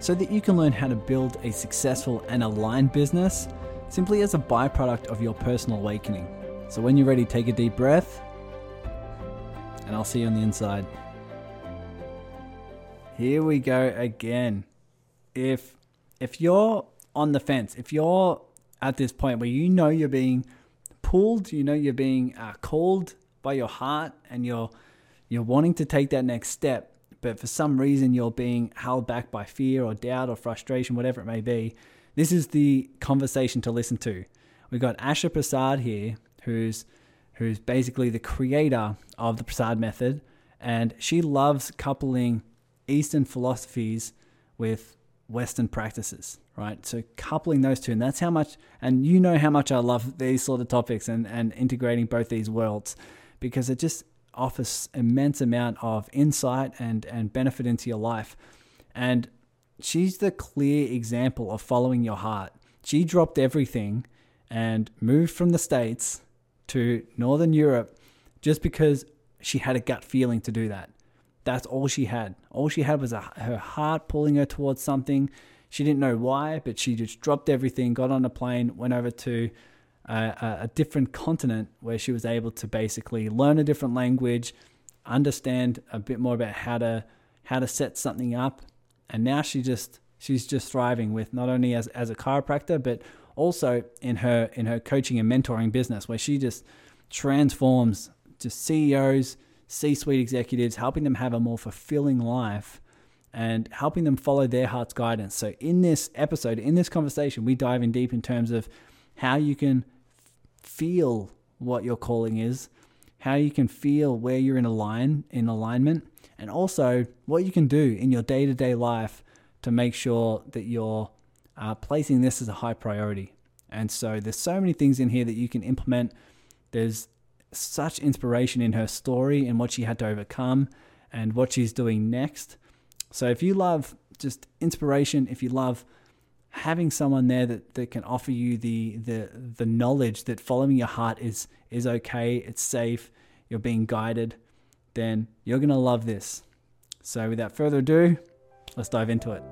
so that you can learn how to build a successful and aligned business simply as a byproduct of your personal awakening. So when you're ready, take a deep breath, and I'll see you on the inside. Here we go again. If if you're on the fence, if you're at this point where you know you're being pulled, you know you're being uh, called by your heart, and you're you're wanting to take that next step, but for some reason you're being held back by fear or doubt or frustration, whatever it may be, this is the conversation to listen to. We've got Asha Prasad here, who's who's basically the creator of the Prasad method, and she loves coupling Eastern philosophies with Western practices, right? So coupling those two, and that's how much, and you know how much I love these sort of topics and, and integrating both these worlds because it just offers immense amount of insight and and benefit into your life. And she's the clear example of following your heart. She dropped everything and moved from the states to northern Europe just because she had a gut feeling to do that. That's all she had. All she had was a, her heart pulling her towards something. She didn't know why, but she just dropped everything, got on a plane, went over to a, a different continent where she was able to basically learn a different language, understand a bit more about how to how to set something up, and now she just she's just thriving with not only as as a chiropractor but also in her in her coaching and mentoring business where she just transforms just CEOs, C-suite executives, helping them have a more fulfilling life and helping them follow their heart's guidance. So in this episode, in this conversation, we dive in deep in terms of how you can feel what your calling is, how you can feel where you're in align in alignment, and also what you can do in your day-to-day life to make sure that you're uh, placing this as a high priority. And so there's so many things in here that you can implement. There's such inspiration in her story and what she had to overcome and what she's doing next. So if you love just inspiration, if you love having someone there that, that can offer you the, the the knowledge that following your heart is is okay, it's safe, you're being guided, then you're gonna love this. So without further ado, let's dive into it.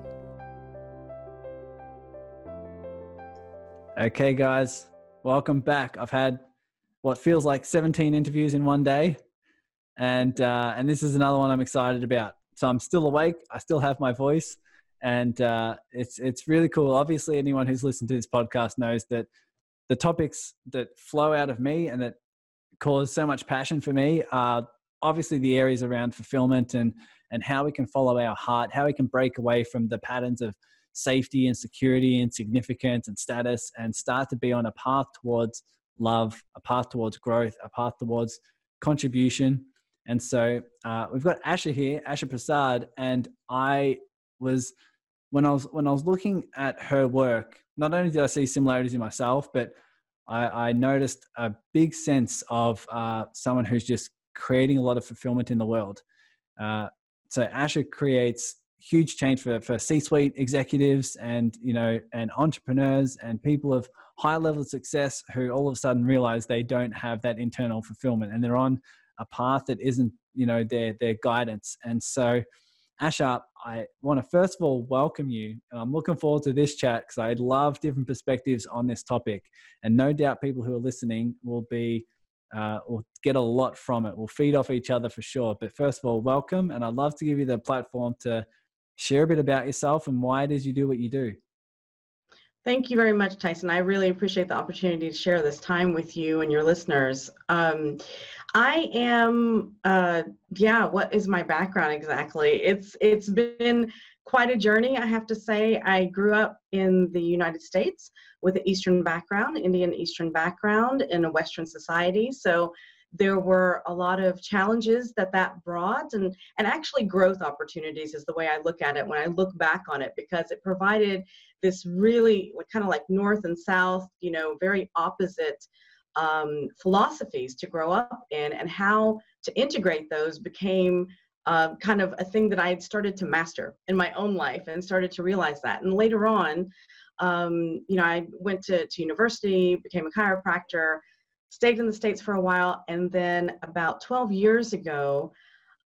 Okay, guys, welcome back. I've had what feels like 17 interviews in one day, and uh, and this is another one I'm excited about. So I'm still awake. I still have my voice and uh, it's it's really cool. Obviously, anyone who's listened to this podcast knows that the topics that flow out of me and that cause so much passion for me are obviously the areas around fulfillment and and how we can follow our heart, how we can break away from the patterns of safety and security and significance and status and start to be on a path towards love, a path towards growth, a path towards contribution. And so uh, we've got Asha here, Asha Prasad, and I was when I was when I was looking at her work, not only did I see similarities in myself, but I, I noticed a big sense of uh, someone who's just creating a lot of fulfillment in the world. Uh, so Asha creates huge change for, for C-suite executives and you know and entrepreneurs and people of high level of success who all of a sudden realize they don't have that internal fulfillment and they're on a path that isn't you know their their guidance. And so Asha, I want to first of all welcome you. I'm looking forward to this chat because I love different perspectives on this topic, and no doubt people who are listening will be uh, will get a lot from it. We'll feed off each other for sure. But first of all, welcome, and I'd love to give you the platform to share a bit about yourself and why it is you do what you do. Thank you very much, Tyson. I really appreciate the opportunity to share this time with you and your listeners. Um, I am, uh, yeah. What is my background exactly? It's it's been quite a journey, I have to say. I grew up in the United States with an Eastern background, Indian Eastern background in a Western society. So there were a lot of challenges that that brought and and actually growth opportunities is the way i look at it when i look back on it because it provided this really kind of like north and south you know very opposite um, philosophies to grow up in and how to integrate those became uh, kind of a thing that i had started to master in my own life and started to realize that. And later on um, you know i went to, to university became a chiropractor stayed in the States for a while. And then about 12 years ago,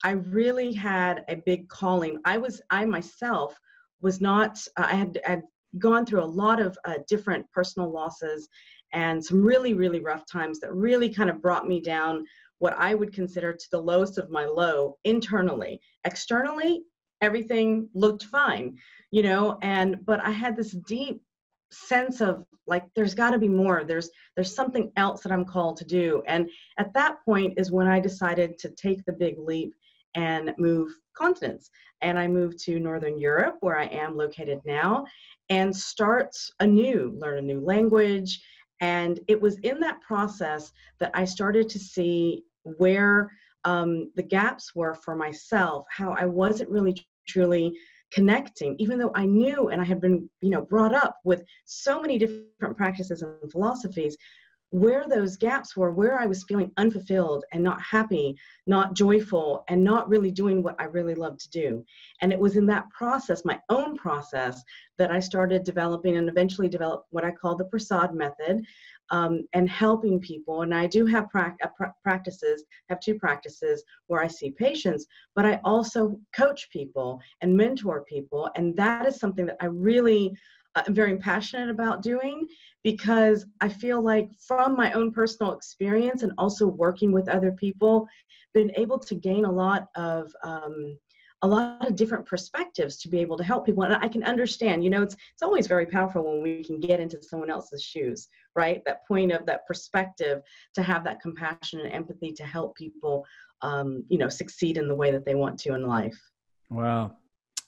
I really had a big calling. I was, I myself was not, uh, I had, had gone through a lot of uh, different personal losses and some really, really rough times that really kind of brought me down what I would consider to the lowest of my low internally. Externally, everything looked fine, you know, and, but I had this deep sense of like there's got to be more. There's there's something else that i'm called to do. And at that point is when i decided to take the big leap and move continents. And i moved to northern europe where i am located now and start anew learn a new language. And it was in that process that i started to see where um, the gaps were for myself how i wasn't really truly connecting even though i knew and i had been you know brought up with so many different practices and philosophies where those gaps were where i was feeling unfulfilled and not happy not joyful and not really doing what i really love to do. And it was in that process my own process that i started developing and eventually developed what i call the prasad method um, and helping people. And I do have pra- uh, practices, have two practices where I see patients, but I also coach people and mentor people. And that is something that I really uh, am very passionate about doing because I feel like from my own personal experience and also working with other people, been able to gain a lot of um, a lot of different perspectives to be able to help people and i can understand you know it's it's always very powerful when we can get into someone else's shoes right? That point of that perspective to have that compassion and empathy to help people um, you know succeed in the way that they want to in life. Wow.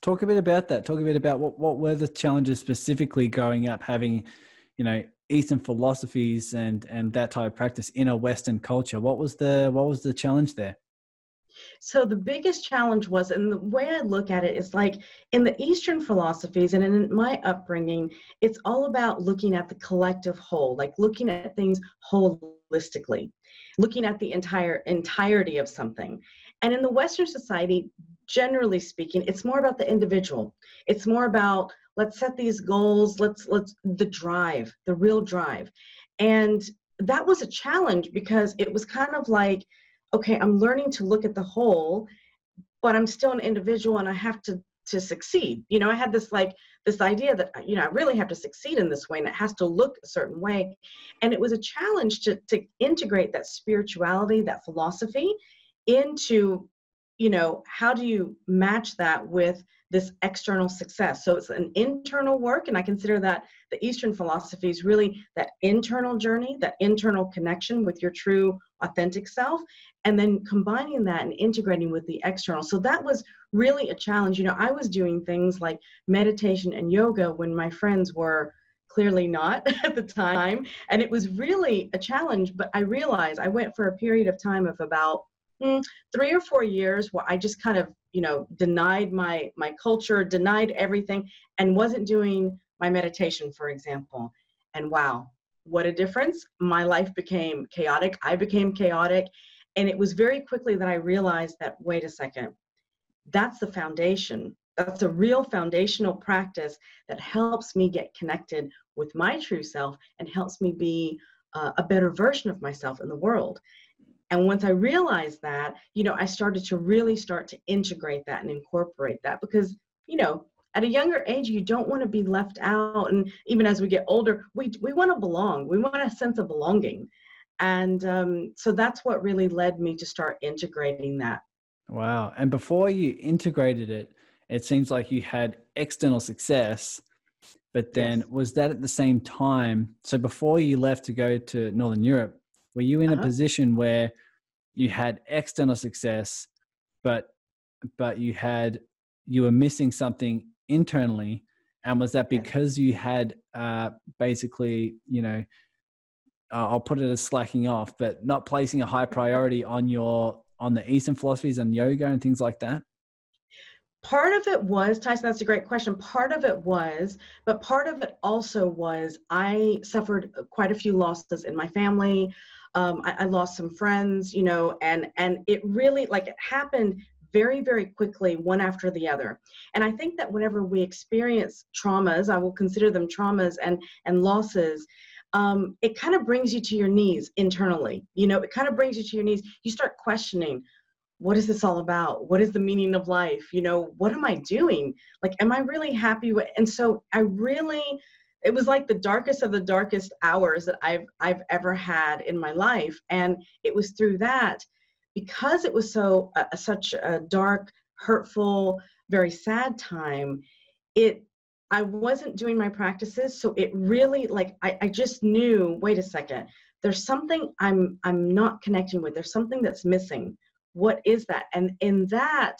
Talk a bit about that. Talk a bit about what, what were the challenges specifically growing up having you know eastern philosophies and and that type of practice in a western culture? What was the what was the challenge there so the biggest challenge was, and the way I look at it is like in the Eastern philosophies and in my upbringing, it's all about looking at the collective whole, like looking at things holistically, looking at the entire entirety of something. And in the Western society, generally speaking, it's more about the individual. It's more about let's set these goals, let's let's the drive, the real drive. And that was a challenge because it was kind of like okay, I'm learning to look at the whole, but I'm still an individual and I have to to succeed. You know, I had this like this idea that uh, you know I really have to succeed in this way and it has to look a certain way. And it was a challenge to to integrate that spirituality, that philosophy into you know how do you match that with this external success? So it's an internal work and i consider that the eastern philosophy is really that internal journey that internal connection with your true authentic self and then combining that and integrating with the external. So that was really a challenge. You know i was doing things like meditation and yoga when my friends were clearly not at the time and it was really a challenge but i realized i went for a period of time of about three or four years where I just kind of, you know, denied my my culture, denied everything, and wasn't doing my meditation, for example. And wow, what a difference! My life became chaotic. I became chaotic, and it was very quickly that I realized that wait a second, that's the foundation. That's a real foundational practice that helps me get connected with my true self and helps me be uh, a better version of myself in the world. And once I realized that, you know, I started to really start to integrate that and incorporate that because, you know, at a younger age, you don't want to be left out. And even as we get older, we, we want to belong. We want a sense of belonging. And um, so that's what really led me to start integrating that. Wow. And before you integrated it, it seems like you had external success, but then yes. was that at the same time? So before you left to go to Northern Europe, were you in uh-huh. a position where you had external success, but but you had you were missing something internally, and was that because you had uh, basically you know uh, I'll put it as slacking off, but not placing a high priority on your on the Eastern philosophies and yoga and things like that? Part of it was, Tyson, that's a great question. Part of it was, but part of it also was I suffered quite a few losses in my family. Um, I, I lost some friends, you know, and and it really like it happened very, very quickly, one after the other. And I think that whenever we experience traumas, I will consider them traumas and and losses, um, it kind of brings you to your knees internally. You know, it kind of brings you to your knees. You start questioning, what is this all about? What is the meaning of life? You know, what am I doing? Like, am I really happy with? And so I really, it was like the darkest of the darkest hours that I've I've ever had in my life, and it was through that, because it was so uh, such a dark, hurtful, very sad time. It I wasn't doing my practices, so it really like I, I just knew, wait a second, there's something I'm I'm not connecting with. There's something that's missing. What is that? And in that,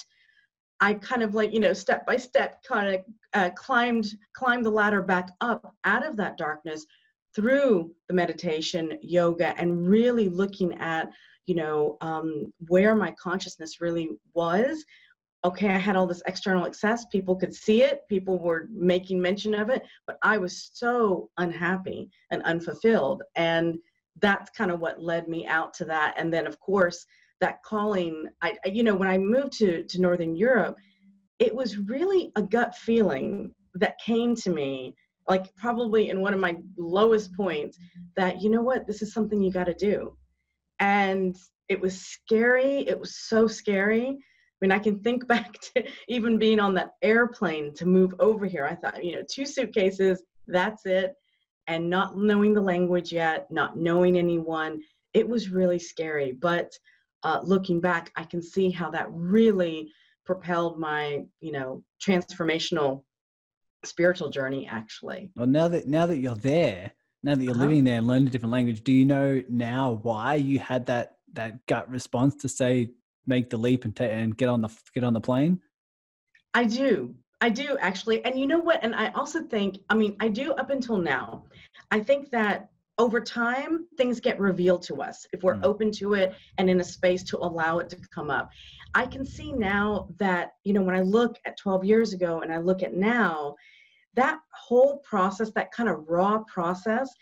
I kind of like, you know, step by step kind of uh, climbed climbed the ladder back up out of that darkness through the meditation, yoga, and really looking at, you know, um, where my consciousness really was okay, I had all this external access. People could see it, people were making mention of it, but I was so unhappy and unfulfilled. And that's kind of what led me out to that. And then, of course, that calling, I, you know, when I moved to, to Northern Europe, it was really a gut feeling that came to me, like probably in one of my lowest points, that, you know what, this is something you got to do. And it was scary. It was so scary i mean, I can think back to even being on that airplane to move over here. I thought, you know, two suitcases, that's it. And not knowing the language yet, not knowing anyone, it was really scary. But uh, looking back, I can see how that really propelled my, you know, transformational spiritual journey actually. Well, now that now that you're there, now that you're uh-huh. living there and learning a different language, do you know now why you had that that gut response to say make the leap and, ta- and get on the get on the plane? I do. I do actually. And you know what? And I also think, I mean, I do up until now. I think that over time, things get revealed to us if we're mm. open to it and in a space to allow it to come up. I can see now that, you know, when I look at 12 years ago and I look at now, that whole process, that kind of raw process,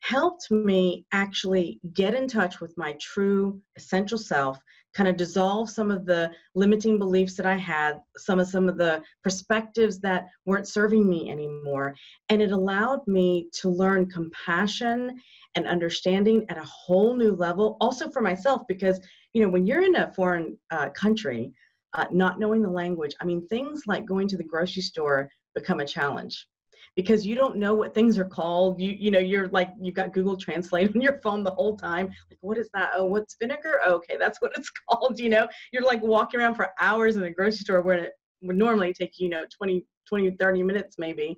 helped me actually get in touch with my true essential self kind of dissolve some of the limiting beliefs that I had, some of some of the perspectives that weren't serving me anymore. And it allowed me to learn compassion and understanding at a whole new level, also for myself, because you know, when you're in a foreign uh, country, uh, not knowing the language, I mean, things like going to the grocery store become a challenge because you don't know what things are called. You you know you're like you've got Google Translate on your phone the whole time. Like what is that? Oh, what's vinegar? Oh, okay, that's what it's called. You know, you're like walking around for hours in a grocery store where it would normally take you know 20 20 30 minutes maybe.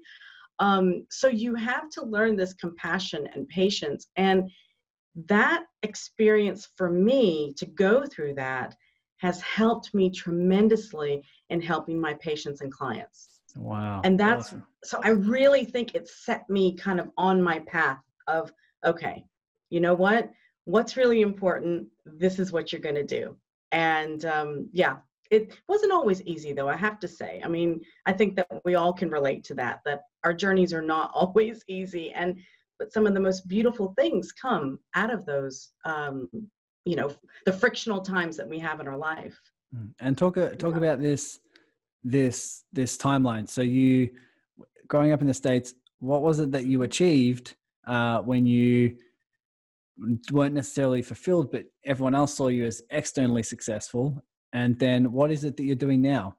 Um, so you have to learn this compassion and patience and that experience for me to go through that has helped me tremendously in helping my patients and clients. Wow. And that's awesome. so I really think it set me kind of on my path of okay, you know what? What's really important? This is what you're going to do. And um, yeah, it wasn't always easy though, I have to say. I mean, I think that we all can relate to that, that our journeys are not always easy. And but some of the most beautiful things come out of those um, you know, the frictional times that we have in our life. Mm. And talk uh, talk about this this this timeline. So you growing up in the states, what was it that you achieved uh, when you weren't necessarily fulfilled, but everyone else saw you as externally successful? And then what is it that you're doing now?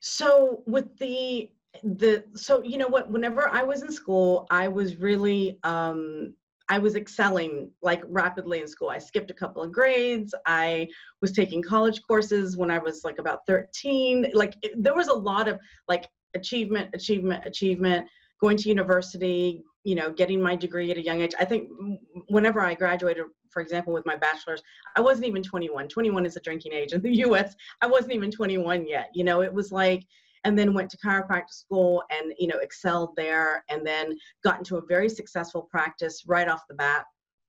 So with the the so you know what whenever i was in school i was really um I was excelling like rapidly in school. I skipped a couple of grades. I was taking college courses when I was like about 13. Like it, there was a lot of like achievement, achievement, achievement, going to university, you know, getting my degree at a young age. I think whenever I graduated, for example, with my bachelor's, I wasn't even 21. 21 is a drinking age in the US. I wasn't even 21 yet. You know, it was like, and then went to chiropractic school and you know excelled there and then got into a very successful practice right off the bat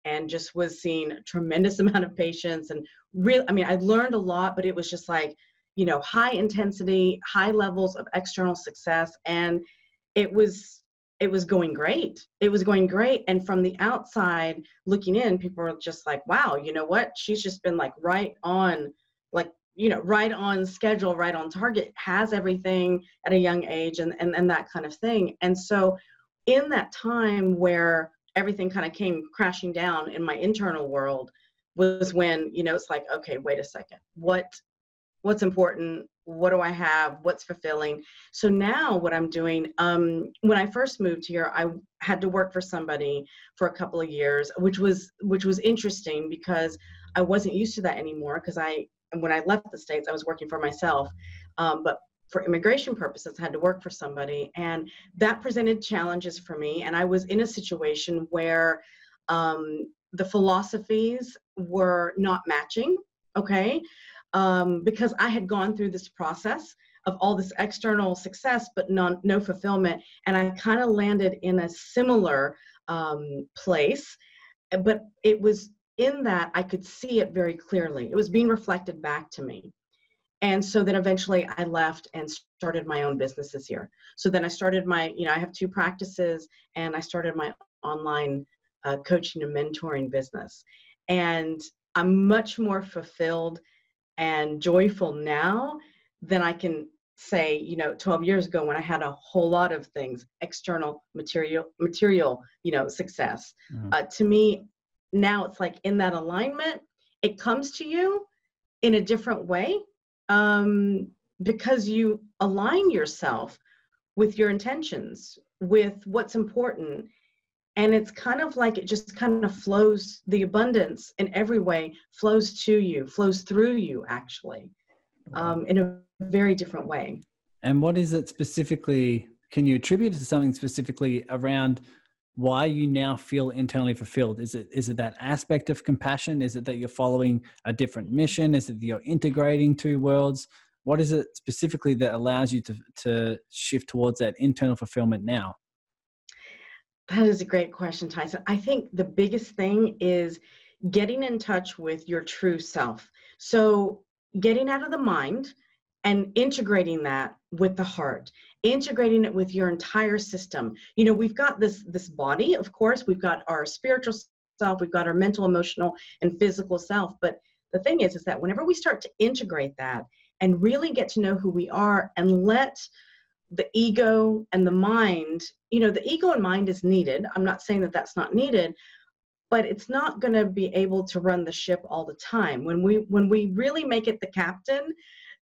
and just was seeing a tremendous amount of patients and real i mean i learned a lot but it was just like you know high intensity high levels of external success and it was it was going great. It was going great. And from the outside looking in people were just like wow you know what? She's just been like right on you know right on schedule right on target has everything at a young age and and, and that kind of thing. And so in that time where everything kind of came crashing down in my internal world was when you know it's like okay wait a second. What what's important? What do i have? What's fulfilling? So now what i'm doing um, when i first moved here i had to work for somebody for a couple of years which was which was interesting because i wasn't used to that anymore because i when i left the states i was working for myself um, but for immigration purposes I had to work for somebody and that presented challenges for me and i was in a situation where um, the philosophies were not matching okay? Um, because i had gone through this process of all this external success but non, no fulfillment and i kind of landed in a similar um, place but it was in that i could see it very clearly. It was being reflected back to me. And so then eventually i left and started my own businesses here so then i started my you know i have two practices and i started my online uh, coaching and mentoring business. And i'm much more fulfilled and joyful now than i can say you know 12 years ago when i had a whole lot of things external material material you know success. Mm-hmm. uh, to me now it's like in that alignment it comes to you in a different way um, because you align yourself with your intentions, with what's important. And it's kind of like it just kind of flows, the abundance in every way flows to you, flows through you, actually, um, in a very different way. And what is it specifically? Can you attribute to something specifically around why you now feel internally fulfilled. Is it is it that aspect of compassion? Is it that you're following a different mission? Is it that you're integrating two worlds? What is it specifically that allows you to to shift towards that internal fulfillment now? That is a great question tyson. I think the biggest thing is getting in touch with your true self. So getting out of the mind and integrating that with the heart integrating it with your entire system. You know we've got this this body of course. We've got our spiritual self we've got our mental emotional and physical self. But the thing is is that whenever we start to integrate that and really get to know who we are and let the ego and the mind you know the ego and mind is needed. I'm not saying that that's not needed but it's not going to be able to run the ship all the time. When we when we really make it the captain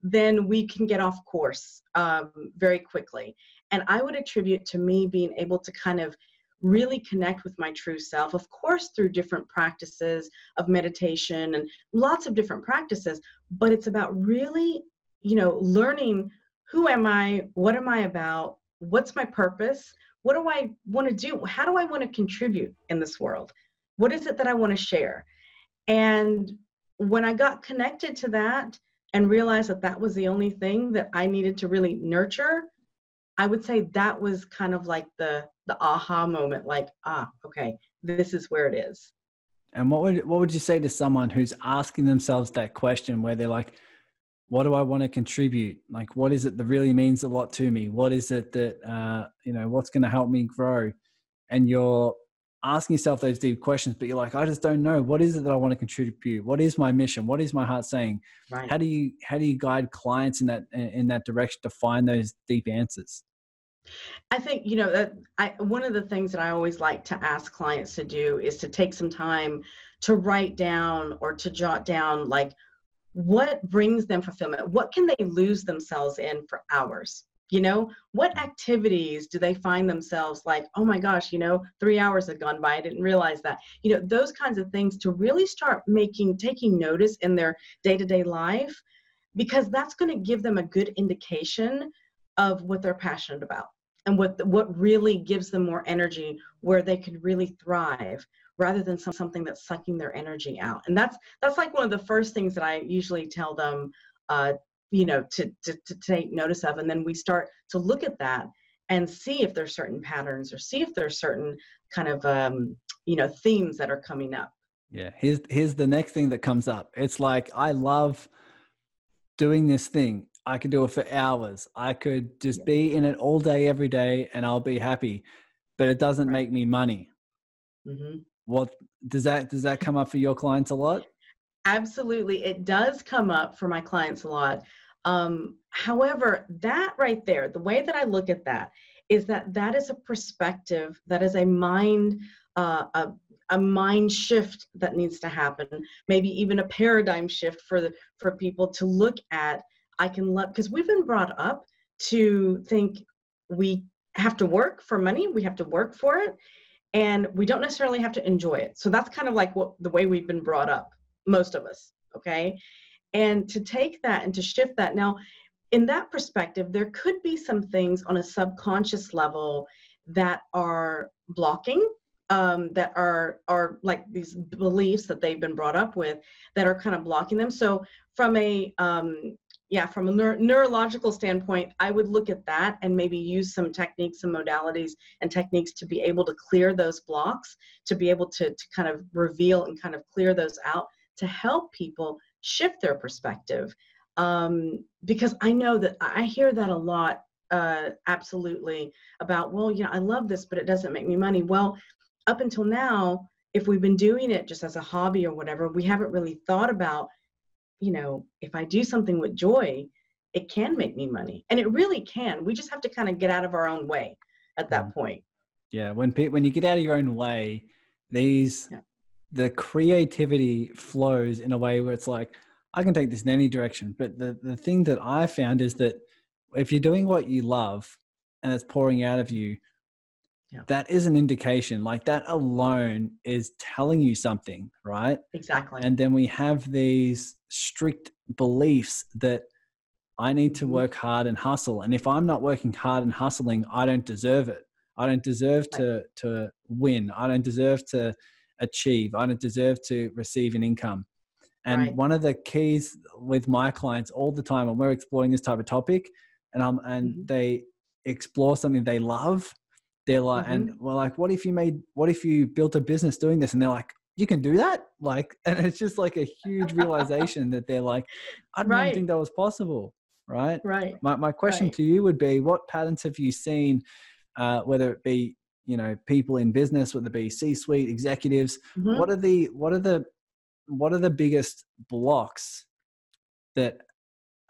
then we can get off course um, very quickly. And I would attribute to me being able to kind of really connect with my true self, of course, through different practices of meditation and lots of different practices, but it's about really, you know, learning who am I, what am I about, what's my purpose, what do I want to do, how do I want to contribute in this world, what is it that I want to share. And when I got connected to that, and realized that that was the only thing that I needed to really nurture, I would say that was kind of like the the aha moment like ah okay this is where it is. And what would what would you say to someone who's asking themselves that question where they're like what do I want to contribute? Like what is it that really means a lot to me? What is it that uh you know what's going to help me grow? And you're asking yourself those deep questions, but you're like, I just don't know. What is it that I want to contribute? To you? What is my mission? What is my heart saying? Right. How do you how do you guide clients in that in that direction to find those deep answers? I think you know that I one of the things that I always like to ask clients to do is to take some time to write down or to jot down like what brings them fulfillment. What can they lose themselves in for hours? You know what activities do they find themselves like oh my gosh you know three hours had gone by i didn't realize that. You know those kinds of things to really start making taking notice in their day-to-day life because that's going to give them a good indication of what they're passionate about and what what really gives them more energy where they can really thrive rather than something that's sucking their energy out. And that's that's like one of the first things that i usually tell them uh, you know to, to to take notice of and then we start to look at that and see if there's certain patterns or see if there's certain kind of um, you know themes that are coming up. Yeah here's here's the next thing that comes up. It's like i love doing this thing. I could do it for hours. I could just be in it all day every day and i'll be happy but it doesn't make me money. Mm-hmm. what does that does that come up for your clients a lot absolutely it does come up for my clients a lot. Um, however that right there the way that i look at that is that that is a perspective that is a mind uh, a, a mind shift that needs to happen maybe even a paradigm shift for the for people to look at i can love because we've been brought up to think we have to work for money we have to work for it and we don't necessarily have to enjoy it. So that's kind of like what the way we've been brought up most of us okay and to take that and to shift that now in that perspective there could be some things on a subconscious level that are blocking um, that are are like these beliefs that they've been brought up with that are kind of blocking them. So from a um, yeah, from a neuro- neurological standpoint, I would look at that and maybe use some techniques and modalities and techniques to be able to clear those blocks, to be able to to kind of reveal and kind of clear those out to help people shift their perspective. Um, because I know that I hear that a lot uh, absolutely about well you know i love this but it doesn't make me money well up until now, if we've been doing it just as a hobby or whatever, we haven't really thought about, you know, if I do something with joy, it can make me money. And it really can. We just have to kind of get out of our own way at that point. Yeah, when when you get out of your own way, these yeah. The creativity flows in a way where it's like I can take this in any direction. But the the thing that I found is that if you're doing what you love and it's pouring out of you, yeah. that is an indication like that alone is telling you something right? Exactly. And then we have these strict beliefs that i need to work hard and hustle. And if i'm not working hard and hustling i don't deserve it. I don't deserve to to win. I don't deserve to achieve i don't deserve to receive an income and right. one of the keys with my clients all the time when we're exploring this type of topic and um and mm-hmm. they explore something they love they're like mm-hmm. and we're like what if you made what if you built a business doing this and they're like you can do that like and it's just like a huge realization that they're like i didn't right. think that was possible right right my, my question right. to you would be what patterns have you seen uh, whether it be you know people in business with the be c-suite executives mm-hmm. what are the what are the what are the biggest blocks that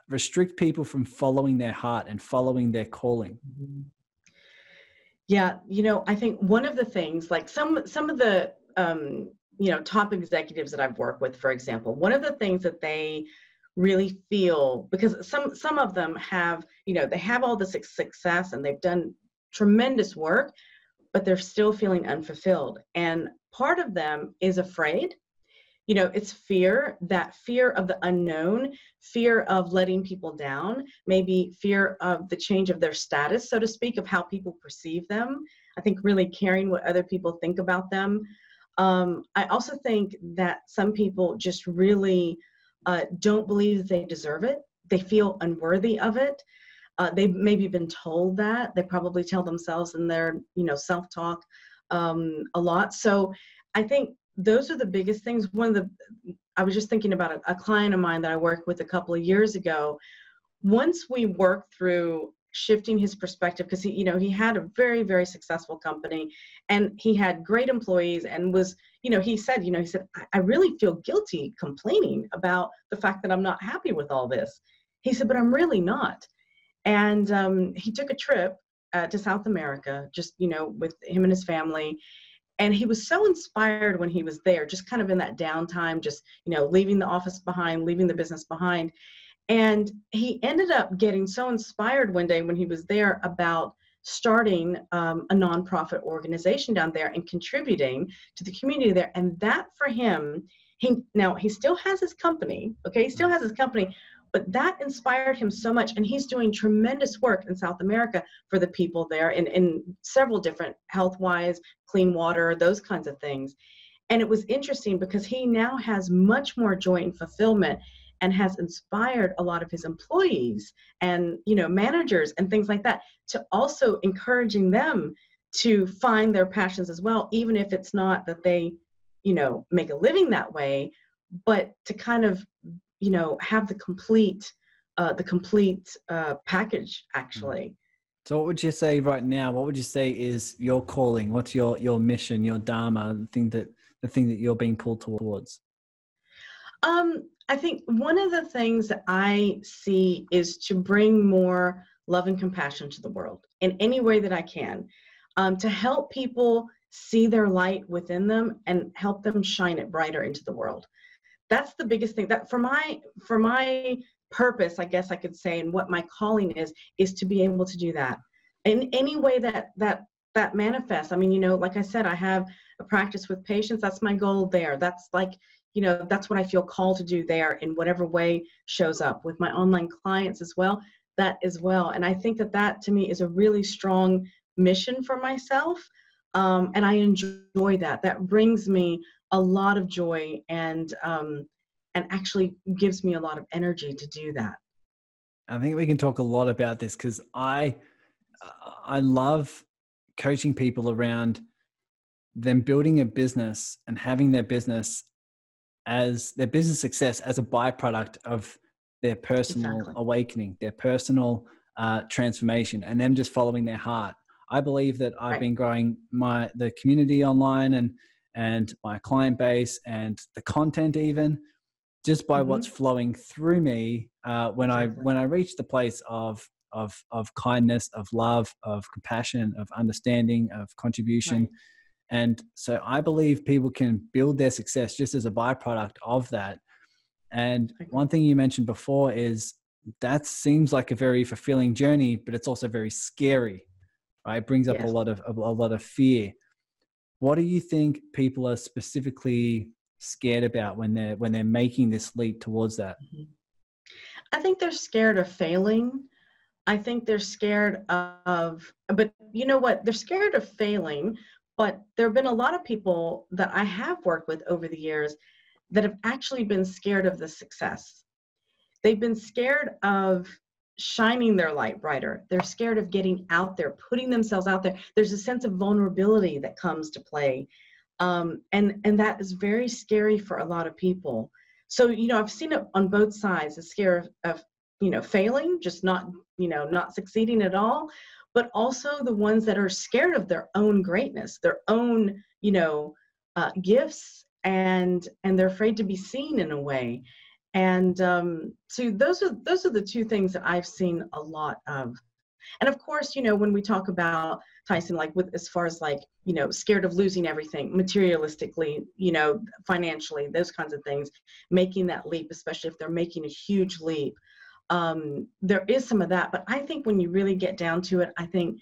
restrict people from following their heart and following their calling. Yeah, you know, I think one of the things, like some some of the um, you know top executives that I've worked with, for example, one of the things that they really feel because some some of them have you know they have all this success and they've done tremendous work, but they're still feeling unfulfilled, and part of them is afraid. You know it's fear that fear of the unknown fear of letting people down maybe fear of the change of their status so to speak of how people perceive them. I think really caring what other people think about them. Um, i also think that some people just really uh, don't believe that they deserve it. They feel unworthy of it uh, they've maybe been told that they probably tell themselves in their you know self-talk um, a lot so i think those are the biggest things. One of the, I was just thinking about a, a client of mine that I worked with a couple of years ago. Once we worked through shifting his perspective because he you know he had a very very successful company and he had great employees and was you know he said you know he said i really feel guilty complaining about the fact that i'm not happy with all this he said but i'm really not and um, he took a trip uh, to south america just you know with him and his family and he was so inspired when he was there just kind of in that downtime just you know leaving the office behind leaving the business behind and he ended up getting so inspired one day when he was there about starting um, a nonprofit organization down there and contributing to the community there and that for him he now he still has his company okay he still has his company but that inspired him so much and he's doing tremendous work in south america for the people there in, in several different health wise clean water those kinds of things. And it was interesting because he now has much more joy and fulfillment and has inspired a lot of his employees and you know managers and things like that to also encouraging them to find their passions as well even if it's not that they you know make a living that way but to kind of you know have the complete uh, the complete uh, package actually. So what would you say right now what would you say is your calling? What's your your mission your dharma the thing that the thing that you're being pulled towards? Um i think one of the things that i see is to bring more love and compassion to the world in any way that i can um, to help people see their light within them and help them shine it brighter into the world that's the biggest thing that for my for my purpose i guess i could say and what my calling is is to be able to do that in any way that that that manifests. I mean you know like i said i have a practice with patients. That's my goal there. That's like you know that's what i feel called to do there in whatever way shows up with my online clients as well that as well. And i think that that to me is a really strong mission for myself um, and i enjoy that. That brings me a lot of joy and um, and actually gives me a lot of energy to do that. I think we can talk a lot about this because I I love coaching people around them building a business and having their business as their business success as a byproduct of their personal exactly. awakening, their personal uh, transformation, and them just following their heart. I believe that I've right. been growing my the community online and and my client base and the content even just by mm-hmm. what's flowing through me uh, when i when i reach the place of of of kindness of love of compassion of understanding of contribution right. and so i believe people can build their success just as a byproduct of that and one thing you mentioned before is that seems like a very fulfilling journey but it's also very scary right it brings up yes. a lot of a, a lot of fear what do you think people are specifically scared about when they're when they're making this leap towards that? Mm-hmm. I think they're scared of failing. I think they're scared of, but you know what? They're scared of failing. But there have been a lot of people that I have worked with over the years that have actually been scared of the success. They've been scared of shining their light brighter. They're scared of getting out there, putting themselves out there. There's a sense of vulnerability that comes to play. Um, and, and that is very scary for a lot of people. So, you know, I've seen it on both sides, the scare of, of you know, failing, just not, you know, not succeeding at all, but also the ones that are scared of their own greatness, their own, you know, uh, gifts and and they're afraid to be seen in a way and um, so those are those are the two things that I've seen a lot of. And of course, you know, when we talk about Tyson, like with as far as like, you know, scared of losing everything materialistically, you know, financially, those kinds of things, making that leap, especially if they're making a huge leap. Um, there is some of that, but I think when you really get down to it, I think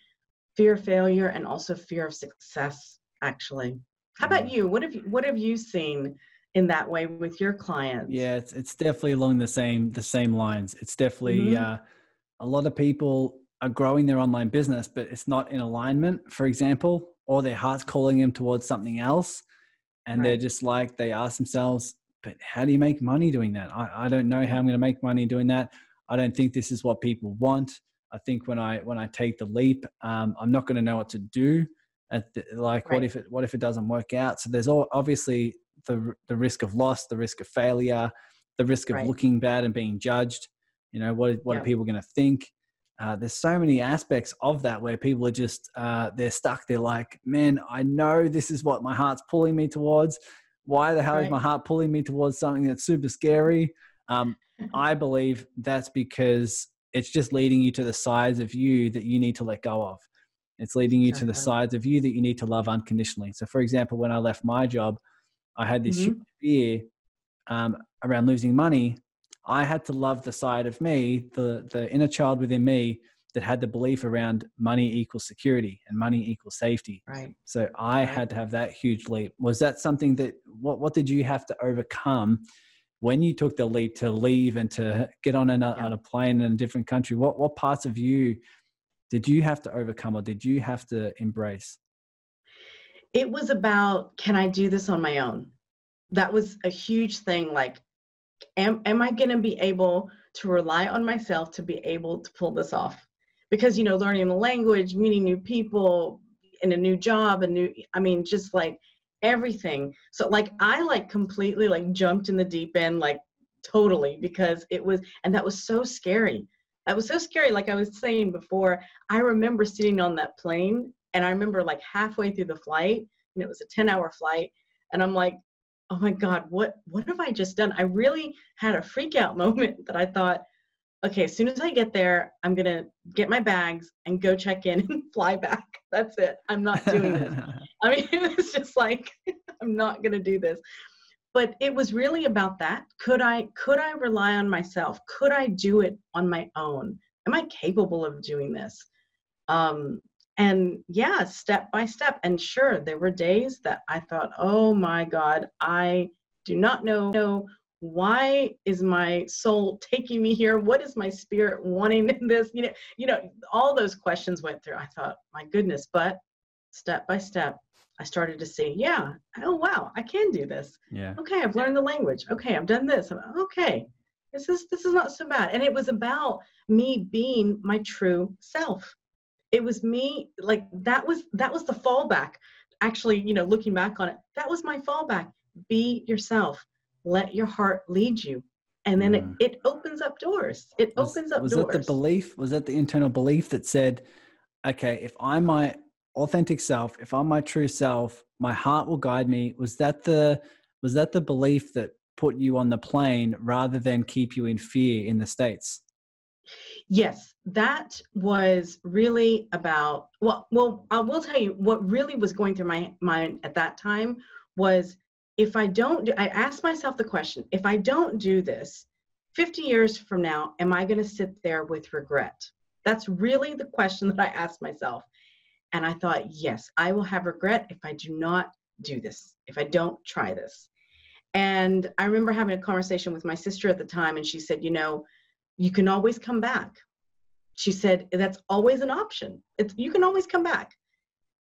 fear of failure and also fear of success, actually. How about you? What have you what have you seen in that way with your clients yeah it's, it's definitely along the same the same lines it's definitely mm-hmm. uh, a lot of people are growing their online business but it's not in alignment for example or their heart's calling them towards something else and right. they're just like they ask themselves but how do you make money doing that i, I don't know how i'm going to make money doing that i don't think this is what people want i think when i when i take the leap um, i'm not going to know what to do at the, like right. what if it what if it doesn't work out so there's all obviously the the risk of loss, the risk of failure, the risk of right. looking bad and being judged. You know, what what yeah. are people going to think? Uh, there's so many aspects of that where people are just uh, they're stuck. They're like, man, I know this is what my heart's pulling me towards. Why the hell right. is my heart pulling me towards something that's super scary? Um, I believe that's because it's just leading you to the sides of you that you need to let go of. It's leading you to the sides of you that you need to love unconditionally. So, for example, when I left my job, I had this mm-hmm. fear um, around losing money. I had to love the side of me, the the inner child within me that had the belief around money equals security and money equals safety. Right. So I right. had to have that huge leap. Was that something that what what did you have to overcome when you took the leap to leave and to get on, a, yeah. on a plane in a different country? What what parts of you did you have to overcome or did you have to embrace? It was about can I do this on my own? That was a huge thing. Like, am, am I going to be able to rely on myself to be able to pull this off? Because, you know, learning the language, meeting new people in a new job, a new, I mean, just like everything. So like, I like completely like jumped in the deep end, like totally because it was, and that was so scary. That was so scary. Like I was saying before, I remember sitting on that plane and I remember like halfway through the flight, and it was a 10 hour flight. And I'm like, oh my God, what what have I just done? I really had a freak out moment that I thought, okay, as soon as I get there, I'm gonna get my bags and go check in and fly back. That's it. I'm not doing this. I mean, it was just like, I'm not gonna do this. But it was really about that. Could I could I rely on myself? Could I do it on my own? Am I capable of doing this? Um, and yeah step by step. And sure there were days that i thought oh my god i do not know, know why is my soul taking me here? What is my spirit wanting in this? You know you know all those questions went through. I thought my goodness but step by step i started to see yeah oh wow i can do this. Yeah. Okay i've learned the language. Okay i've done this. Okay this is this is not so bad. And it was about me being my true self it was me like that was that was the fallback. Actually you know looking back on it that was my fallback. Be yourself. Let your heart lead you. And then mm. it, it opens up doors. It was, opens up was doors was that the belief was that the internal belief that said okay if i'm my authentic self if i'm my true self my heart will guide me was that the was that the belief that put you on the plane rather than keep you in fear in the states Yes, that was really about well, well, I will tell you what really was going through my mind at that time was if I don't do, I asked myself the question, if I don't do this 50 years from now, am I going to sit there with regret? That's really the question that I asked myself. And I thought, yes, I will have regret if I do not do this, if I don't try this. And I remember having a conversation with my sister at the time, and she said, you know, you can always come back. She said, that's always an option. It's, you can always come back.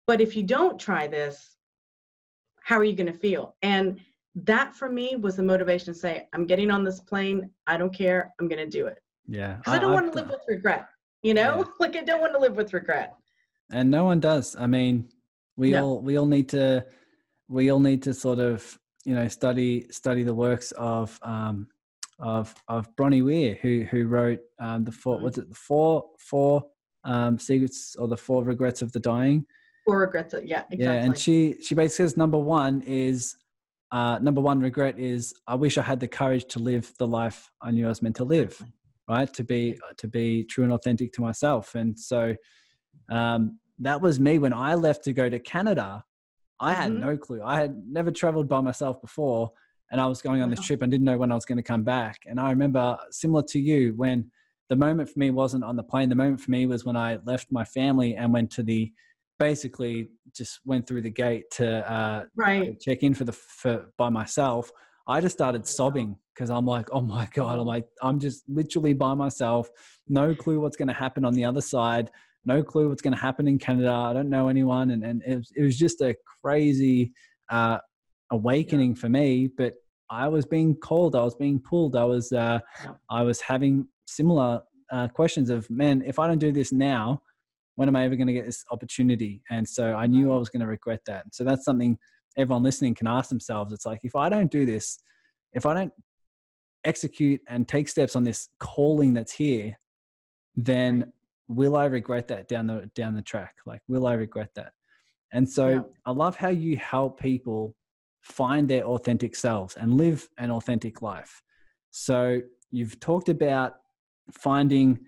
But if you don't try this, how are you going to feel? And that for me was the motivation to say, I'm getting on this plane. I don't care. I'm going to do it. Yeah. Because I, I, don't want to live with regret, you know, yeah. like I don't want to live with regret. And no one does. I mean, we no. all, we all need to, we all need to sort of, you know, study, study the works of, um, of of Bronnie Ware, who who wrote um, the four was it the four four um, secrets or the four regrets of the dying. Four regrets, yeah, exactly. Yeah, and she she basically says number one is uh, number one regret is I wish I had the courage to live the life I knew I was meant to live, right? To be to be true and authentic to myself, and so um, that was me when I left to go to Canada. I had mm-hmm. no clue. I had never traveled by myself before and I was going on this trip and didn't know when I was going to come back. And I remember, similar to you, when the moment for me wasn't on the plane. The moment for me was when I left my family and went to the, basically just went through the gate to uh, right check in for the for by myself. I just started sobbing because I'm like, oh my god, I'm like, I'm just literally by myself, no clue what's going to happen on the other side, no clue what's going to happen in Canada. I don't know anyone, and and it was, it was just a crazy uh, awakening yeah. for me but i was being called i was being pulled i was uh, yeah. i was having similar uh, questions of man if i don't do this now when am i ever going to get this opportunity and so i knew i was going to regret that so that's something everyone listening can ask themselves it's like if i don't do this if i don't execute and take steps on this calling that's here then will i regret that down the down the track like will i regret that and so yeah. i love how you help people find their authentic selves and live an authentic life. So you've talked about finding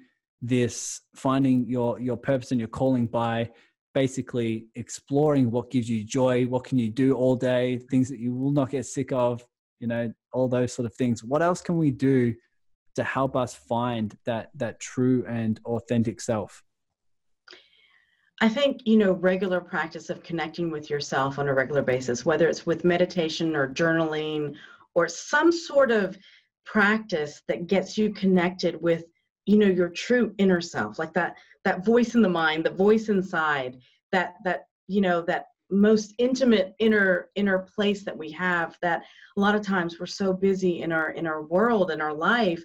this finding your your purpose and your calling by basically exploring what gives you joy what can you do all day things that you will not get sick of you know all those sort of things what else can we do to help us find that that true and authentic self I think, you know, regular practice of connecting with yourself on a regular basis, whether it's with meditation or journaling or some sort of practice that gets you connected with, you know, your true inner self, like that that voice in the mind, the voice inside, that that, you know, that most intimate inner inner place that we have that a lot of times we're so busy in our in our world in our life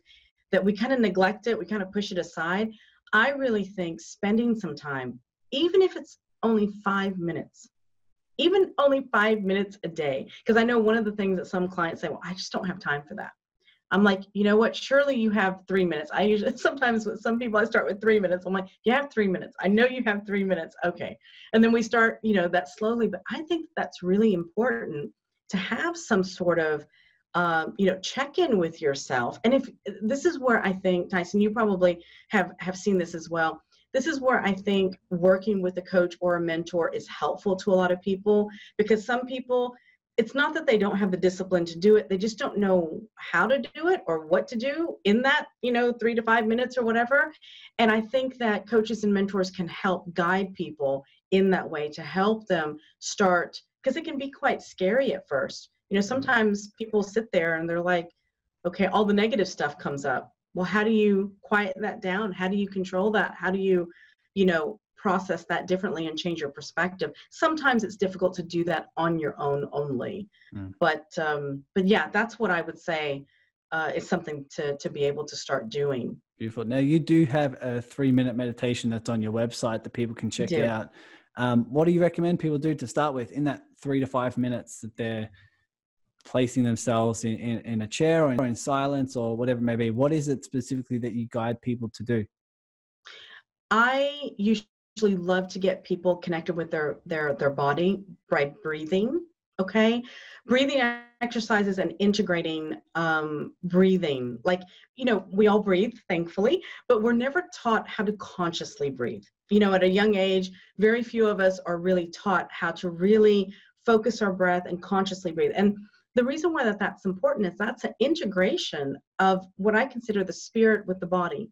that we kind of neglect it we kind of push it aside. I really think spending some time even if it's only five minutes even only five minutes a day because i know one of the things that some clients say well i just don't have time for that I'm like, you know what? Surely you have three minutes. I usually sometimes with some people I start with three minutes. I'm like, you have three minutes. I know you have three minutes. Okay. And then we start, you know, that slowly. But I think that's really important to have some sort of um, you know check in with yourself and if this is where i think tyson you probably have have seen this as well this is where i think working with a coach or a mentor is helpful to a lot of people because some people it's not that they don't have the discipline to do it they just don't know how to do it or what to do in that you know three to five minutes or whatever. And i think that coaches and mentors can help guide people in that way to help them start because it can be quite scary at first. You know sometimes people sit there and they're like okay all the negative stuff comes up well how do you quiet that down? How do you control that? How do you you know process that differently and change your perspective? Sometimes it's difficult to do that on your own only mm. but um but yeah that's what i would say uh, is something to to be able to start doing. Beautiful. Now you do have a three minute meditation that's on your website that people can check out. Um, what do you recommend people do to start with in that three to five minutes that they're placing themselves in, in, in a chair or in, silence or whatever it may be what is it specifically that you guide people to do? I usually usually love to get people connected with their their their body by breathing okay? Breathing exercises and integrating um, breathing. Like you know we all breathe thankfully but we're never taught how to consciously breathe. You know at a young age very few of us are really taught how to really focus our breath and consciously breathe. And the reason why that that's important is that's an integration of what i consider the spirit with the body.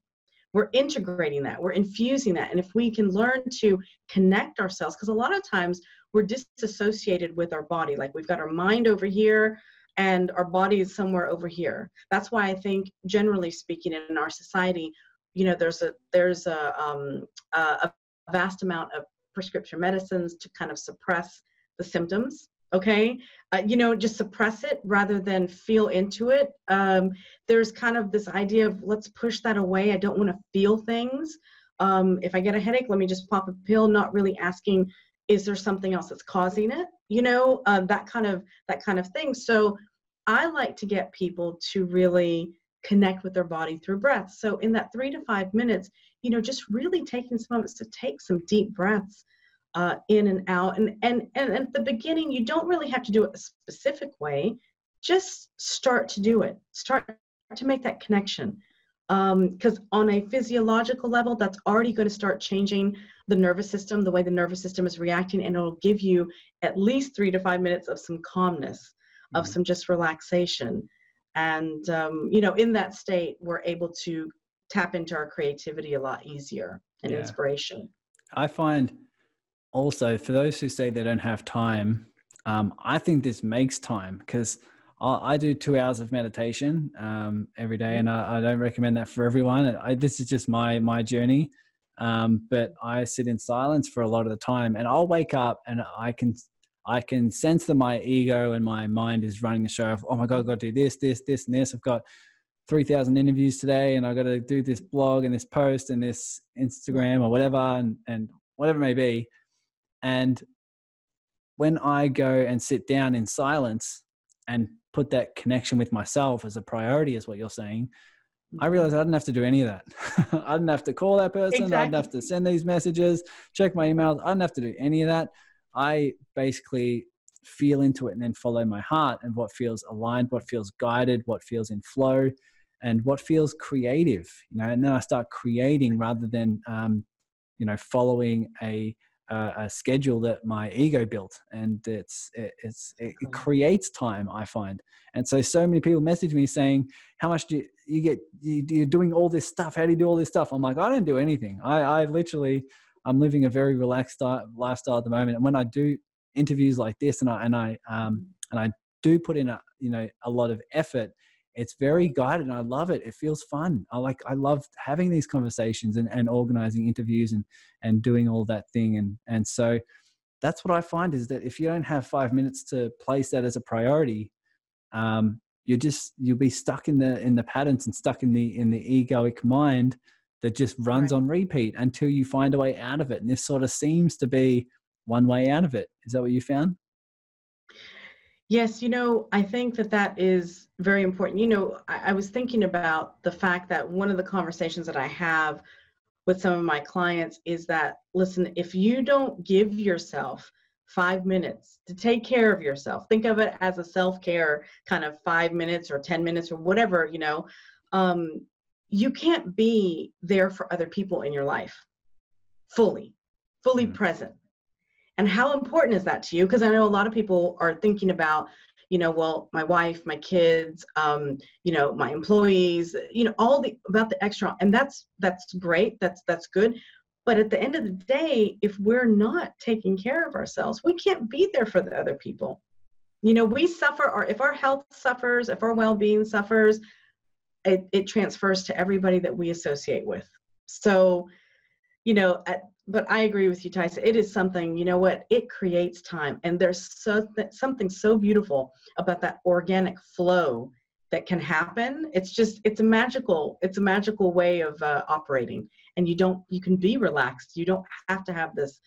We're integrating that we're infusing that and if we can learn to connect ourselves because a lot of times we're disassociated with our body like we've got our mind over here and our body is somewhere over here. That's why i think generally speaking in our society you know there's a there's a um, a vast amount of prescription medicines to kind of suppress the symptoms okay? Uh, you know just suppress it rather than feel into it. Um, there's kind of this idea of let's push that away. I don't want to feel things. Um, if i get a headache let me just pop a pill not really asking is there something else that's causing it? You know uh, that kind of that kind of thing. So i like to get people to really connect with their body through breath. So in that three to five minutes you know just really taking some moments to take some deep breaths uh, in and out. And, and, and at the beginning, you don't really have to do it a specific way. Just start to do it. Start to make that connection. Because um, on a physiological level, that's already going to start changing the nervous system, the way the nervous system is reacting, and it'll give you at least three to five minutes of some calmness, mm-hmm. of some just relaxation. And, um, you know, in that state, we're able to tap into our creativity a lot easier and yeah. inspiration. I find also for those who say they don't have time um, i think this makes time because I, do two hours of meditation um, every day and I, I, don't recommend that for everyone. I, this is just my my journey um, but i sit in silence for a lot of the time and i'll wake up and i can i can sense that my ego and my mind is running the show of oh my god i've got to do this this this and this. I've got 3000 interviews today and i've got to do this blog and this post and this instagram or whatever and, and whatever it may be and when I go and sit down in silence and put that connection with myself as a priority, is what you're saying, I mm-hmm. realized I didn't have to do any of that. I didn't have to call that person. Exactly. I didn't have to send these messages, check my emails. I didn't have to do any of that. I basically feel into it and then follow my heart and what feels aligned, what feels guided, what feels in flow, and what feels creative. You know, and then I start creating rather than, um, you know, following a a schedule that my ego built and it's it, it's it, it, creates time i find. And so so many people message me saying how much do you, you get you, you're doing all this stuff? How do you do all this stuff? I'm like i don't do anything. I i literally i'm living a very relaxed lifestyle at the moment. And when i do interviews like this and i and i um and i do put in a you know a lot of effort it's very guided and I love it. It feels fun. I like I love having these conversations and, and organizing interviews and and doing all that thing and and so that's what I find is that if you don't have five minutes to place that as a priority, um, you're just you'll be stuck in the in the patterns and stuck in the in the egoic mind that just runs right. on repeat until you find a way out of it. And this sort of seems to be one way out of it. Is that what you found? Yes, you know, I think that that is very important. You know, I, I was thinking about the fact that one of the conversations that I have with some of my clients is that listen, if you don't give yourself five minutes to take care of yourself, think of it as a self care kind of five minutes or 10 minutes or whatever, you know, um, you can't be there for other people in your life fully, fully mm-hmm. present. And how important is that to you? Because I know a lot of people are thinking about, you know well my wife my kids um, you know my employees you know all the about the extra and that's that's great that's that's good. But at the end of the day if we're not taking care of ourselves we can't be there for the other people. You know we suffer or if our health suffers if our well-being suffers it, it transfers to everybody that we associate with. So you know at, but I agree with you, Tyson. It is something, you know what, it creates time. And there's so something so beautiful about that organic flow that can happen. It's just, it's a magical, it's a magical way of uh, operating. And you don't, you can be relaxed. You don't have to have this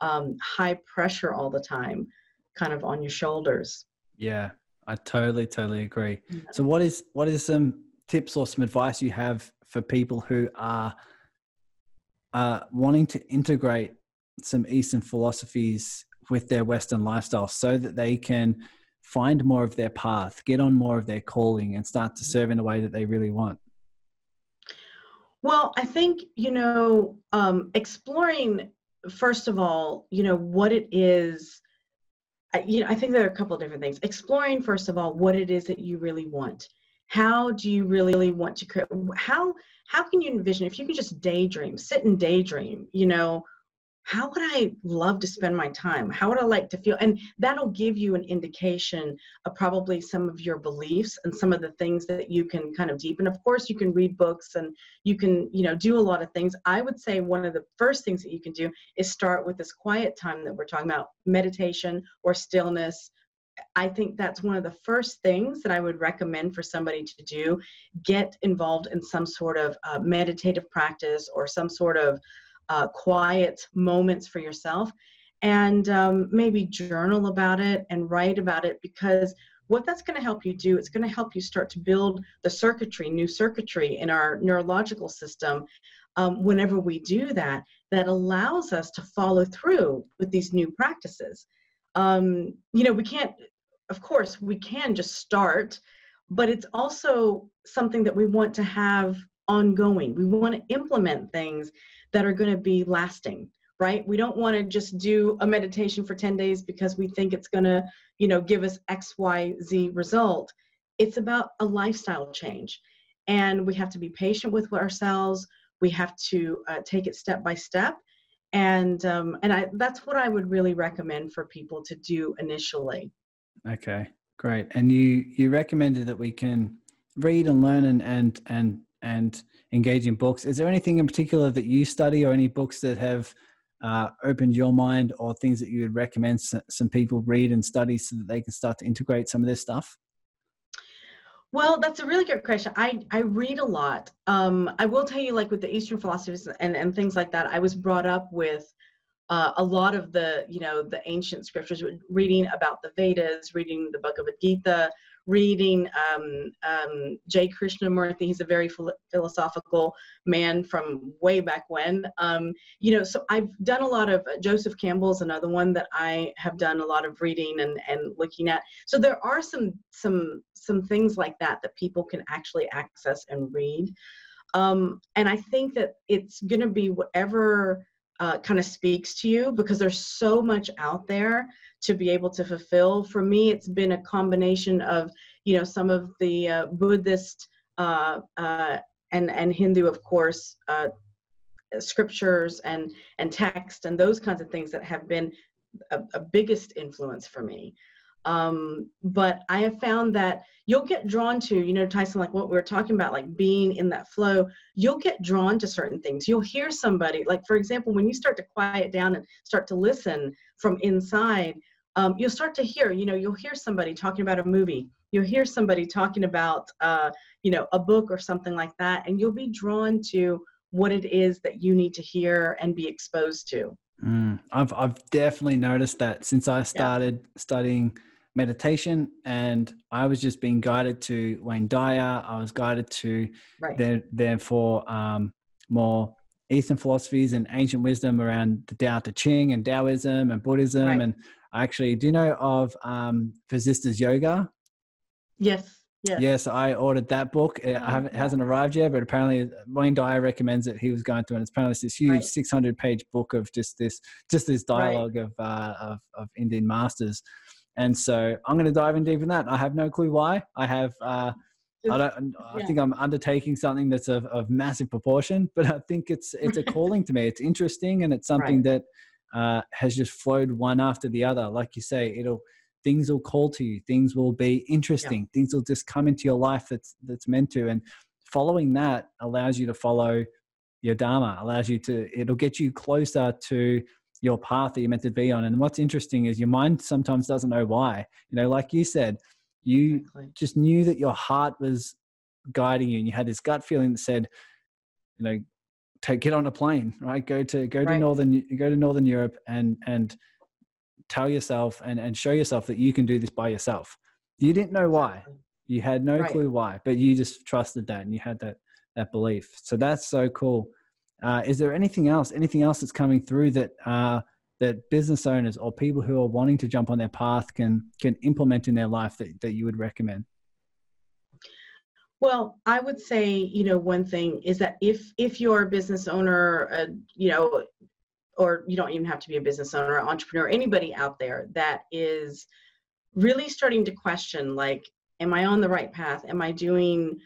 um, high pressure all the time kind of on your shoulders. Yeah, I totally, totally agree. Yeah. So what is, what is some tips or some advice you have for people who are uh, wanting to integrate some Eastern philosophies with their Western lifestyle so that they can find more of their path, get on more of their calling, and start to serve in a way that they really want? Well, I think, you know, um, exploring, first of all, you know, what it is. You know, I think there are a couple of different things. Exploring, first of all, what it is that you really want. How do you really want to create? How how can you envision if you could just daydream, sit and daydream, you know, how would I love to spend my time? How would I like to feel? And that'll give you an indication of probably some of your beliefs and some of the things that you can kind of deepen. Of course, you can read books and you can, you know, do a lot of things. I would say one of the first things that you can do is start with this quiet time that we're talking about, meditation or stillness, I think that's one of the first things that I would recommend for somebody to do. Get involved in some sort of uh, meditative practice or some sort of uh, quiet moments for yourself and um, maybe journal about it and write about it because what that's going to help you do it's going to help you start to build the circuitry new circuitry in our neurological system um, whenever we do that that allows us to follow through with these new practices um, you know, we can't, of course, we can just start, but it's also something that we want to have ongoing. We want to implement things that are going to be lasting, right? We don't want to just do a meditation for 10 days because we think it's going to, you know, give us X, Y, Z result. It's about a lifestyle change. And we have to be patient with ourselves. We have to uh, take it step by step and um, and I that's what I would really recommend for people to do initially. Okay, great. And you you recommended that we can read and learn and and and and engage in books. Is there anything in particular that you study, or any books that have uh, opened your mind, or things that you would recommend some people read and study so that they can start to integrate some of this stuff? Well, that's a really good question. I, I read a lot. Um, I will tell you, like with the Eastern philosophies and, and things like that, I was brought up with uh, a lot of the, you know, the ancient scriptures, reading about the Vedas, reading the Bhagavad Gita, reading um, um, J. Krishnamurti. He's a very philosophical man from way back when. Um, you know, so I've done a lot of uh, Joseph Campbell's another one that I have done a lot of reading and, and looking at. So there are some some some things like that that people can actually access and read. Um, and I think that it's going to be whatever uh, kind of speaks to you because there's so much out there to be able to fulfill. For me, it's been a combination of, you know, some of the uh, Buddhist uh, uh and and Hindu, of course, uh, scriptures and and text and those kinds of things that have been a, a biggest influence for me. Um, but I have found that you'll get drawn to, you know, Tyson, like what we were talking about, like being in that flow, you'll get drawn to certain things. You'll hear somebody, like for example, when you start to quiet down and start to listen from inside, um, you'll start to hear, you know, you'll hear somebody talking about a movie. You'll hear somebody talking about, uh, you know, a book or something like that, and you'll be drawn to what it is that you need to hear and be exposed to. Mm, I've I've definitely noticed that since I started yeah. studying meditation and I was just being guided to Wayne Dyer. I was guided to right. there, therefore um, more Eastern philosophies and ancient wisdom around the Tao Te Ching and Taoism and Buddhism. Right. And I actually do you know of um, Vasishtha's Yoga. Yes. Yes. yes, I ordered that book. It, oh, it hasn't arrived yet, but apparently Wayne Dyer recommends it. He was going through, and it's apparently this huge right. 600 page book of just this, just this dialogue right. of, uh, of of Indian masters. And so I'm going to dive in deep in that. I have no clue why. I have. Uh, I don't. I yeah. think I'm undertaking something that's of, of massive proportion, but I think it's it's a calling to me. It's interesting, and it's something right. that uh, has just flowed one after the other. Like you say, it'll things will call to you. Things will be interesting. Yeah. Things will just come into your life that's that's meant to, and following that allows you to follow your dharma. Allows you to. It'll get you closer to your path that you're meant to be on. And what's interesting is your mind sometimes doesn't know why. You know, like you said, you exactly. just knew that your heart was guiding you, and you had this gut feeling that said, you know, take get on a plane, right? Go to go right. to northern go to northern Europe and and tell yourself and and show yourself that you can do this by yourself. You didn't know why. You had no right. clue why, but you just trusted that and you had that that belief. So that's so cool. Uh, is there anything else, anything else that's coming through that uh, that business owners or people who are wanting to jump on their path can can implement in their life that, that you would recommend? Well, I would say, you know, one thing is that if if you're a business owner, uh, you know, or you don't even have to be a business owner, entrepreneur, anybody out there that is really starting to question, like, am I on the right path? Am I doing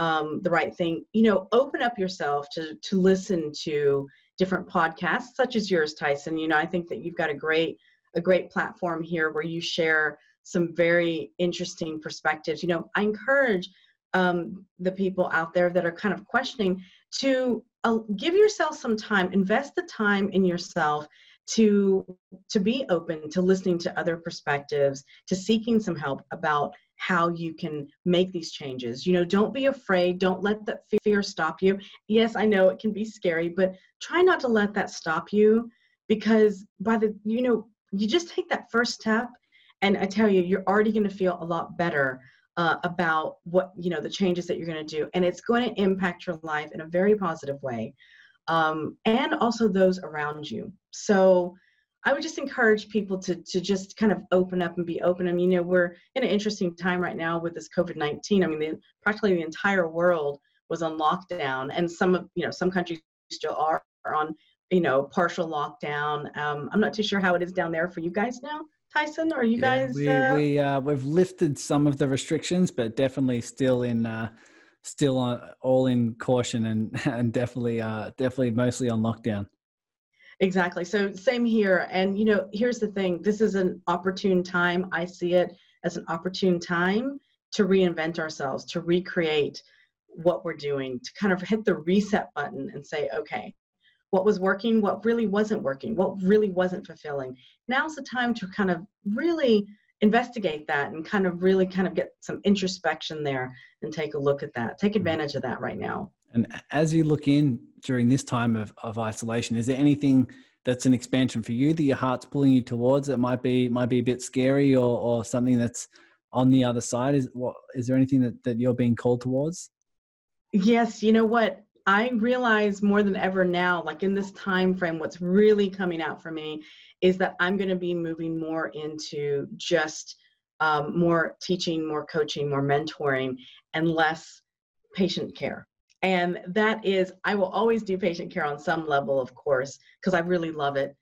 um, the right thing you know open up yourself to to listen to different podcasts such as yours tyson. You know i think that you've got a great a great platform here where you share some very interesting perspectives. You know i encourage um, the people out there that are kind of questioning to uh, give yourself some time invest the time in yourself to to be open to listening to other perspectives to seeking some help about how you can make these changes. You know, don't be afraid. Don't let that fear stop you. Yes, I know it can be scary, but try not to let that stop you because by the, you know, you just take that first step and I tell you, you're already going to feel a lot better uh, about what, you know, the changes that you're going to do. And it's going to impact your life in a very positive way. Um, and also those around you. So, I would just encourage people to to just kind of open up and be open. I mean, you know, we're in an interesting time right now with this COVID nineteen. I mean, the, practically the entire world was on lockdown, and some of you know some countries still are, are on you know partial lockdown. Um, I'm not too sure how it is down there for you guys now. Tyson, are you yeah, guys? We uh... we uh, we've lifted some of the restrictions, but definitely still in uh, still on all in caution and and definitely uh, definitely mostly on lockdown. Exactly. So same here. And you know, here's the thing. This is an opportune time. I see it as an opportune time to reinvent ourselves, to recreate what we're doing, to kind of hit the reset button and say, okay, what was working, what really wasn't working, what really wasn't fulfilling. Now's the time to kind of really investigate that and kind of really kind of get some introspection there and take a look at that. Take mm-hmm. advantage of that right now. And as you look in during this time of, of isolation, is there anything that's an expansion for you that your heart's pulling you towards that might be might be a bit scary or, or something that's on the other side? Is what is there anything that, that you're being called towards? Yes, you know what? I realize more than ever now, like in this time frame, what's really coming out for me is that I'm going to be moving more into just um, more teaching, more coaching, more mentoring, and less patient care. And that is, I will always do patient care on some level, of course, because I really love it.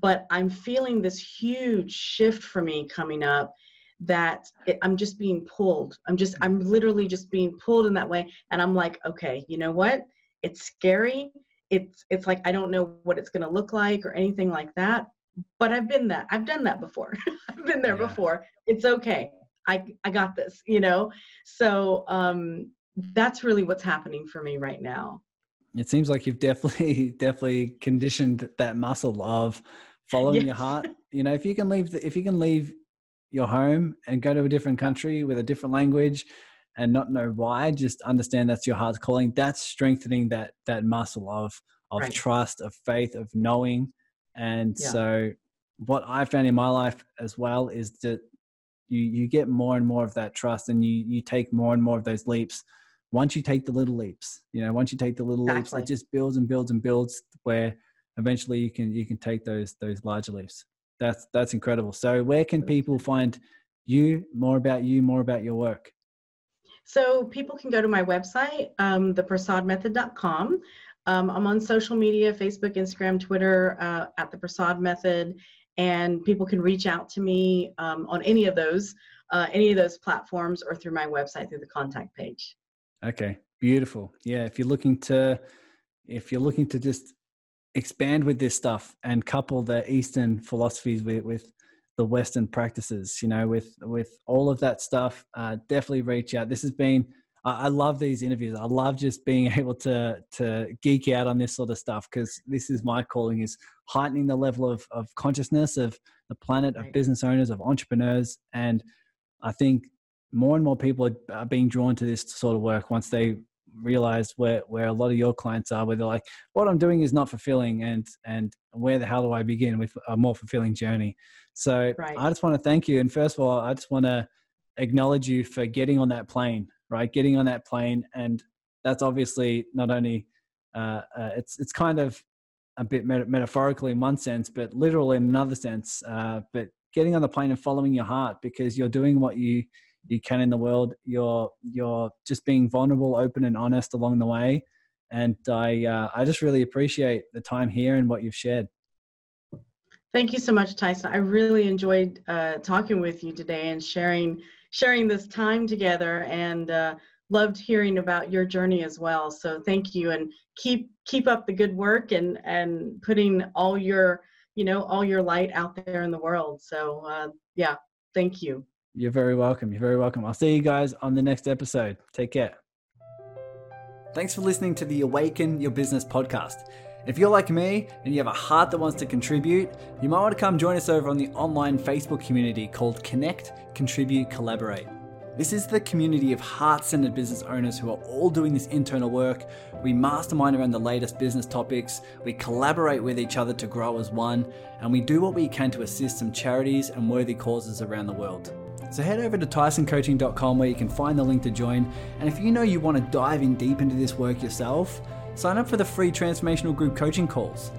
But I'm feeling this huge shift for me coming up that it, I'm just being pulled. I'm just, I'm literally just being pulled in that way. And I'm like, okay, you know what? It's scary. It's, it's like, I don't know what it's going to look like or anything like that. but I've been that. I've done that before. I've been there yeah. before. It's okay. I I got this, you know. So um that's really what's happening for me right now. It seems like you've definitely definitely conditioned that muscle of following yes. your heart. You know, if you can leave the, if you can leave your home and go to a different country with a different language and not know why, just understand that's your heart's calling. That's strengthening that that muscle of of right. trust, of faith, of knowing. And yeah. so what I found in my life as well is that you you get more and more of that trust and you you take more and more of those leaps once you take the little leaps you know once you take the little exactly. leaps it just builds and builds and builds where eventually you can you can take those those larger leaps. That's that's incredible. So where can people find you more about you more about your work? So people can go to my website um, theprasadmethod.com um, i'm on social media facebook instagram twitter uh, at the prasad method and people can reach out to me um, on any of those uh, any of those platforms or through my website through the contact page okay beautiful yeah if you're looking to if you're looking to just expand with this stuff and couple the eastern philosophies with, with the western practices you know with with all of that stuff uh, definitely reach out this has been I, love these interviews. I love just being able to to geek out on this sort of stuff because this is my calling is heightening the level of, of consciousness of the planet, of business owners, of entrepreneurs. And I think more and more people are being drawn to this sort of work once they realize where, where a lot of your clients are, where they're like, what I'm doing is not fulfilling and, and where the hell do I begin with a more fulfilling journey? So right. I just want to thank you. And first of all, I just want to acknowledge you for getting on that plane right? Getting on that plane, and that's obviously not only uh, uh, it's it's kind of a bit met- metaphorical in one sense, but literal in another sense. Uh, but getting on the plane and following your heart because you're doing what you you can in the world. You're you're just being vulnerable, open, and honest along the way. And I uh, I just really appreciate the time here and what you've shared. Thank you so much, Tyson. I really enjoyed uh, talking with you today and sharing sharing this time together and uh, loved hearing about your journey as well. So thank you and keep keep up the good work and and putting all your you know all your light out there in the world. So uh, yeah, thank you. You're very welcome. You're very welcome. I'll see you guys on the next episode. Take care. Thanks for listening to the Awaken Your Business podcast. If you're like me and you have a heart that wants to contribute, you might want to come join us over on the online Facebook community called Connect, Contribute, Collaborate. This is the community of heart centered business owners who are all doing this internal work. We mastermind around the latest business topics, we collaborate with each other to grow as one, and we do what we can to assist some charities and worthy causes around the world. So head over to tysoncoaching.com where you can find the link to join. And if you know you want to dive in deep into this work yourself, sign up for the free transformational group coaching calls.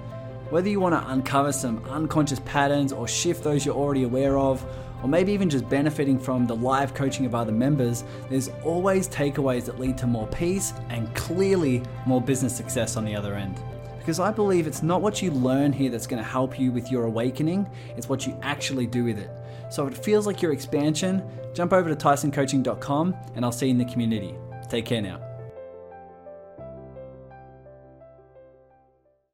Whether you want to uncover some unconscious patterns or shift those you're already aware of, or maybe even just benefiting from the live coaching of other members, there's always takeaways that lead to more peace and clearly more business success on the other end. Because I believe it's not what you learn here that's going to help you with your awakening, it's what you actually do with it. So if it feels like your expansion, jump over to tysoncoaching.com and I'll see you in the community. Take care now.